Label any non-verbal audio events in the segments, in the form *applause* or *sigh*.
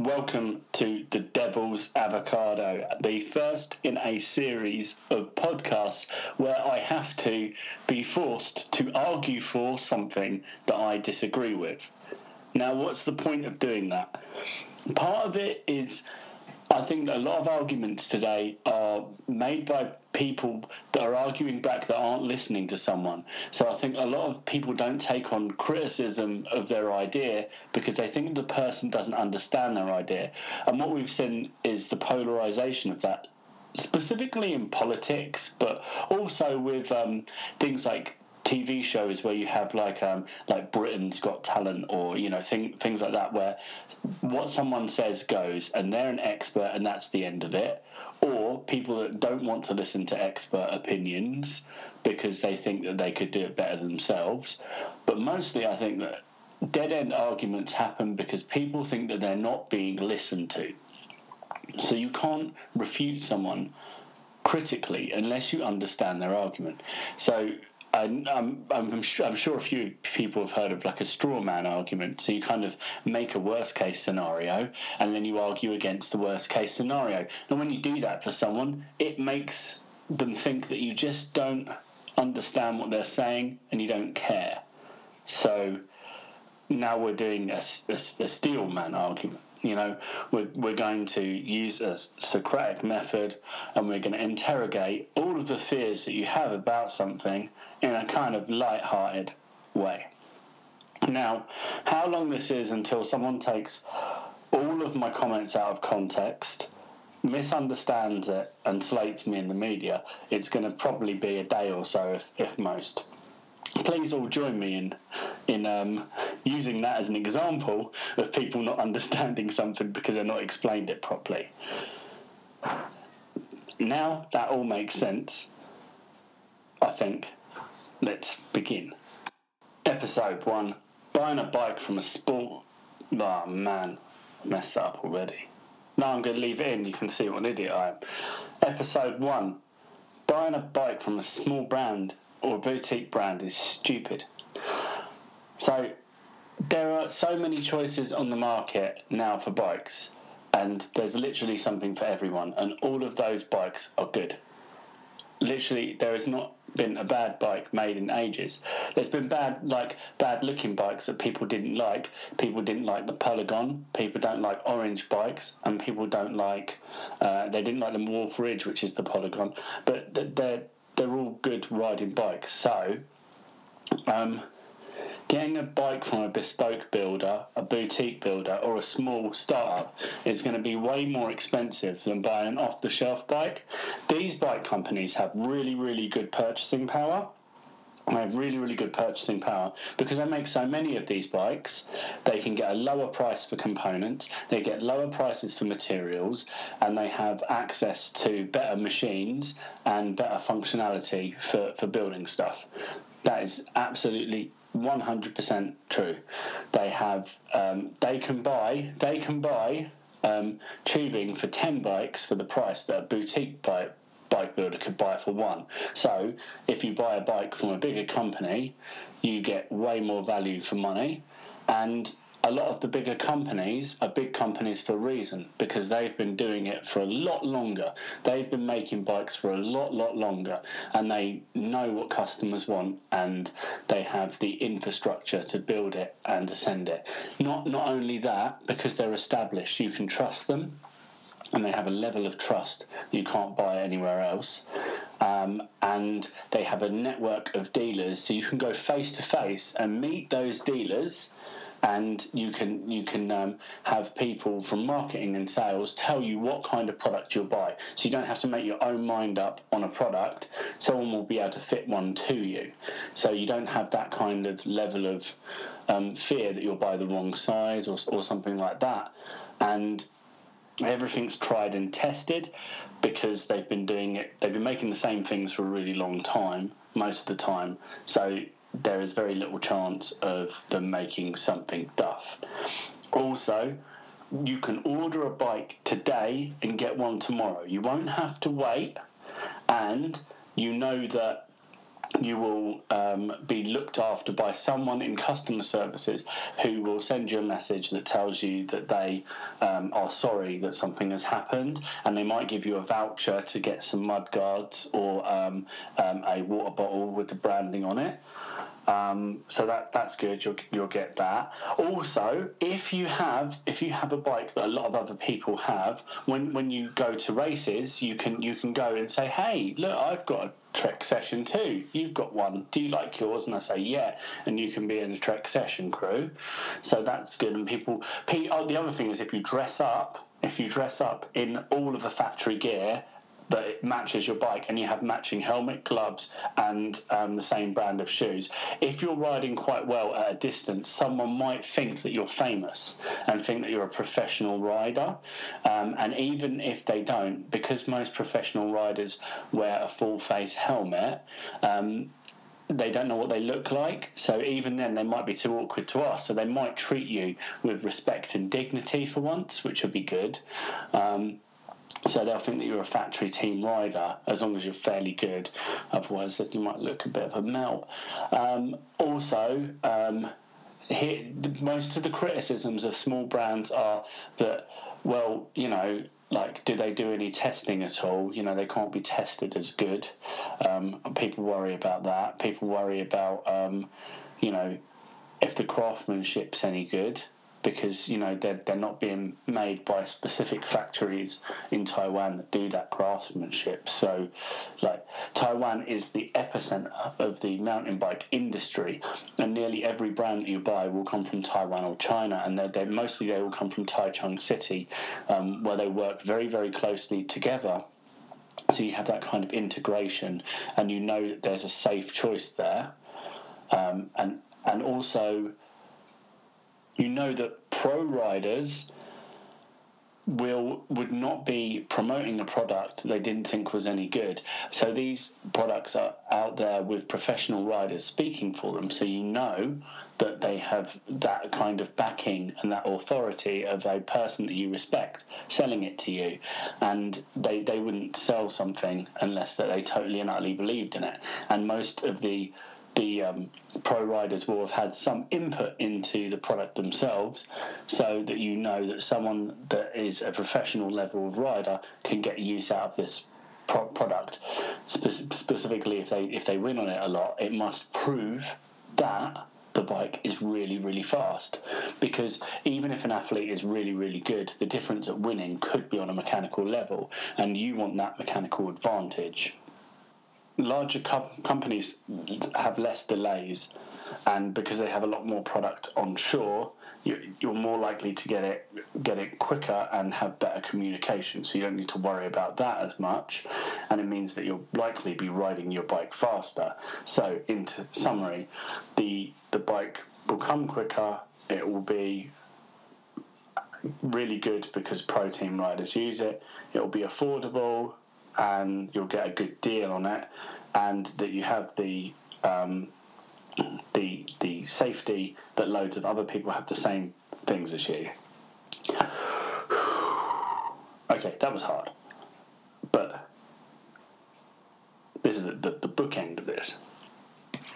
Welcome to The Devil's Avocado, the first in a series of podcasts where I have to be forced to argue for something that I disagree with. Now, what's the point of doing that? Part of it is I think a lot of arguments today are made by people that are arguing back that aren't listening to someone. So I think a lot of people don't take on criticism of their idea because they think the person doesn't understand their idea. And what we've seen is the polarization of that, specifically in politics, but also with um, things like TV shows where you have like um, like Britain's Got Talent or you know thing, things like that where what someone says goes and they're an expert and that's the end of it. Or people that don't want to listen to expert opinions because they think that they could do it better themselves. But mostly I think that dead end arguments happen because people think that they're not being listened to. So you can't refute someone critically unless you understand their argument. So I'm, um, I'm, I'm, sure, I'm sure a few people have heard of like a straw man argument. So you kind of make a worst case scenario and then you argue against the worst case scenario. And when you do that for someone, it makes them think that you just don't understand what they're saying and you don't care. So now we're doing a, a, a steel man argument. You know, we're, we're going to use a Socratic method and we're going to interrogate all of the fears that you have about something in a kind of light-hearted way. Now, how long this is until someone takes all of my comments out of context, misunderstands it, and slates me in the media, it's going to probably be a day or so, if, if most. Please all join me in in um, using that as an example of people not understanding something because they're not explained it properly. Now that all makes sense, I think let's begin. Episode 1 Buying a bike from a sport. Oh man, I messed that up already. Now I'm going to leave it in, you can see what an idiot I am. Episode 1 Buying a bike from a small brand or a boutique brand is stupid. So, there are so many choices on the market now for bikes, and there's literally something for everyone, and all of those bikes are good. Literally, there has not been a bad bike made in ages. There's been bad, like bad looking bikes that people didn't like. People didn't like the Polygon. People don't like orange bikes, and people don't like. Uh, they didn't like the Wolf Ridge, which is the Polygon. But they're they're all good riding bikes. So, um, getting a bike from a bespoke builder, a boutique builder, or a small startup is going to be way more expensive than buying an off the shelf bike. These bike companies have really, really good purchasing power they have really, really good purchasing power because they make so many of these bikes. They can get a lower price for components, they get lower prices for materials, and they have access to better machines and better functionality for, for building stuff. That is absolutely 100% true. They have, um, they can buy, they can buy um, tubing for 10 bikes for the price that a boutique bike bike builder could buy for one. So if you buy a bike from a bigger company, you get way more value for money. And a lot of the bigger companies are big companies for a reason because they've been doing it for a lot longer. They've been making bikes for a lot, lot longer, and they know what customers want, and they have the infrastructure to build it and to send it. Not not only that, because they're established, you can trust them and they have a level of trust you can't buy anywhere else. Um, and they have a network of dealers, so you can go face to face and meet those dealers, and you can you can um, have people from marketing and sales tell you what kind of product you'll buy. So you don't have to make your own mind up on a product. Someone will be able to fit one to you. So you don't have that kind of level of um, fear that you'll buy the wrong size or, or something like that. And everything's tried and tested because they've been doing it they've been making the same things for a really long time most of the time so there is very little chance of them making something duff also you can order a bike today and get one tomorrow you won't have to wait and you know that you will um, be looked after by someone in customer services who will send you a message that tells you that they um, are sorry that something has happened, and they might give you a voucher to get some mud guards or um, um a water bottle with the branding on it. Um, so that that's good. You'll you'll get that. Also, if you have if you have a bike that a lot of other people have, when when you go to races, you can you can go and say, hey, look, I've got a Trek session too. You've got one. Do you like yours? And I say, yeah. And you can be in a Trek session crew. So that's good. And people, oh, the other thing is if you dress up, if you dress up in all of the factory gear that it matches your bike and you have matching helmet, gloves, and um, the same brand of shoes. If you're riding quite well at a distance, someone might think that you're famous and think that you're a professional rider. Um, and even if they don't, because most professional riders wear a full face helmet, um, they don't know what they look like. So even then, they might be too awkward to us. So they might treat you with respect and dignity for once, which would be good. Um, so they'll think that you're a factory team rider as long as you're fairly good. Otherwise, you might look a bit of a melt. Um, also, um, here, most of the criticisms of small brands are that, well, you know, like, do they do any testing at all? You know, they can't be tested as good. Um, people worry about that. People worry about, um, you know, if the craftsmanship's any good because you know they're, they're not being made by specific factories in Taiwan that do that craftsmanship. So, like Taiwan is the epicenter of the mountain bike industry, and nearly every brand that you buy will come from Taiwan or China, and they're, they're mostly they will come from Taichung City, um, where they work very very closely together. So you have that kind of integration, and you know that there's a safe choice there, um, and and also you know that pro riders will would not be promoting a product they didn't think was any good. So these products are out there with professional riders speaking for them, so you know that they have that kind of backing and that authority of a person that you respect selling it to you, and they they wouldn't sell something unless that they totally and utterly believed in it. And most of the the um, pro riders will have had some input into the product themselves so that you know that someone that is a professional level of rider can get use out of this pro- product. Spe- specifically if they if they win on it a lot it must prove that the bike is really really fast. Because even if an athlete is really really good the difference at winning could be on a mechanical level and you want that mechanical advantage larger co- companies have less delays, and because they have a lot more product on shore, you, you're more likely to get it get it quicker and have better communication. So you don't need to worry about that as much, and it means that you'll likely be riding your bike faster. So, into summary, the the bike will come quicker. It will be really good because pro team riders use it. It will be affordable and you'll get a good deal on it, and that you have the um, the the safety that loads of other people have the same things as you. *sighs* okay, that was hard, but this is the, the, the bookend of this.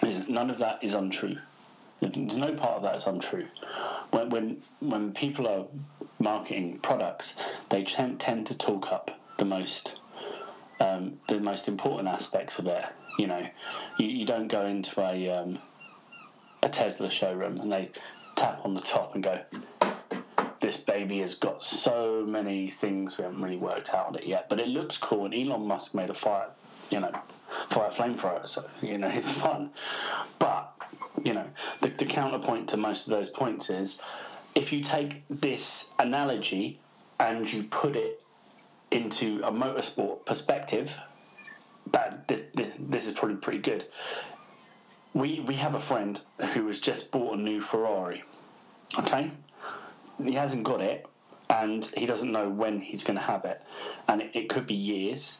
None of that is untrue. There's no part of that is untrue. When when when people are marketing products, they tend to talk up the most um, the most important aspects of it. You know, you, you don't go into a um, a Tesla showroom and they tap on the top and go, "This baby has got so many things we haven't really worked out on it yet, but it looks cool." And Elon Musk made a fire, you know, fire flamethrower, so you know *laughs* it's fun. But you know, the, the counterpoint to most of those points is if you take this analogy and you put it into a motorsport perspective, that this is probably pretty good. We we have a friend who has just bought a new Ferrari. Okay, he hasn't got it, and he doesn't know when he's going to have it, and it, it could be years.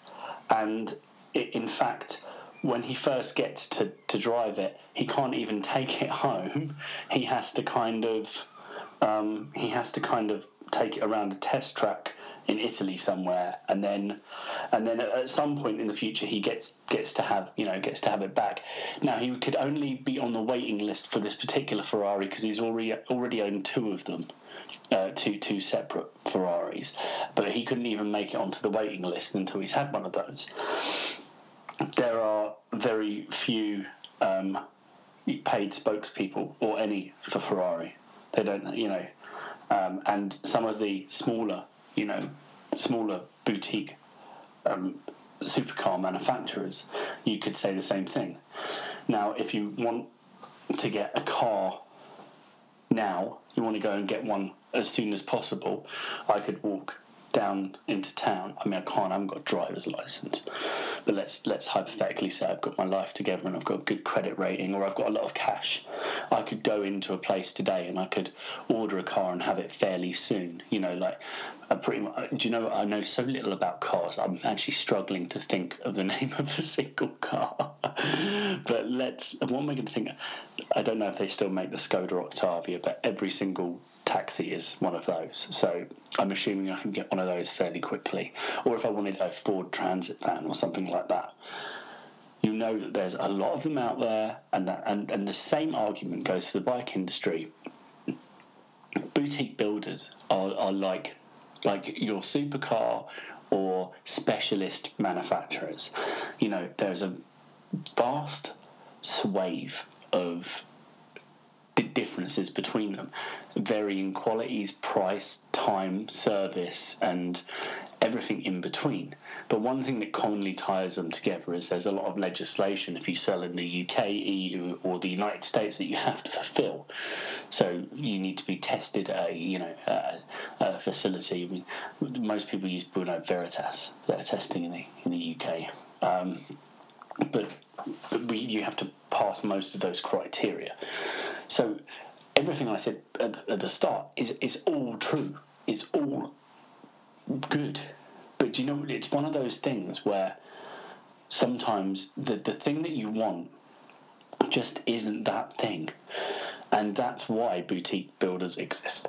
And it, in fact, when he first gets to, to drive it, he can't even take it home. He has to kind of um, he has to kind of take it around a test track in Italy somewhere, and then and then at some point in the future he gets gets to have you know gets to have it back. Now he could only be on the waiting list for this particular Ferrari because he's already already owned two of them. Uh, two two separate Ferraris, but he couldn't even make it onto the waiting list until he's had one of those. There are very few um, paid spokespeople or any for Ferrari. They don't, you know, um, and some of the smaller, you know, smaller boutique um, supercar manufacturers, you could say the same thing. Now, if you want to get a car now, you want to go and get one as soon as possible, I could walk down into town. I mean, I can't. I haven't got a driver's license, but let's let's hypothetically say I've got my life together and I've got a good credit rating, or I've got a lot of cash. I could go into a place today and I could order a car and have it fairly soon. You know, like I pretty much. Uh, do you know? I know so little about cars. I'm actually struggling to think of the *laughs* name of a single car. *laughs* but let's. What am I going to think? I don't know if they still make the Skoda Octavia, but every single taxi is one of those. So I'm assuming I can get one of those fairly quickly. Or if I wanted a Ford Transit van or something like that. You know that there's a lot of them out there, and that, and, and the same argument goes for the bike industry. Boutique builders are, are like like your supercar or specialist manufacturers. You know, there's a vast swathe of differences between them, varying qualities, price, time, service, and everything in between. But one thing that commonly ties them together is there's a lot of legislation if you sell in the UK, EU, or the United States that you have to fulfil. So you need to be tested at a you know a, a facility. I mean, most people use Bureau Veritas. They're testing in the in the UK. Um, but, but we, you have to pass most of those criteria. So everything I said at, at the start is is all true. It's all good. But you know, it's one of those things where sometimes the, the thing that you want just isn't that thing. And that's why boutique builders exist.